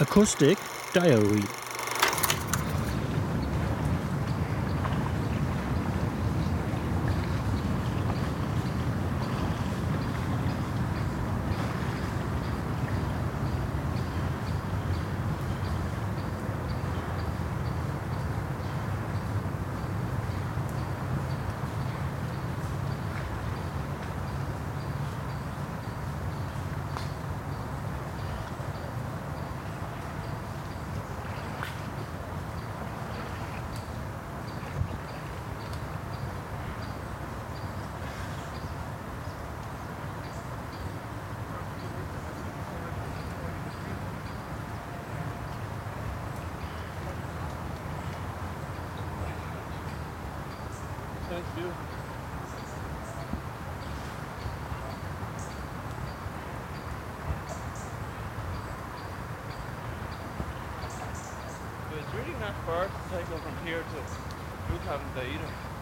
Acoustic Diary Thank you. It's really not far to cycle from here to Newcastle either.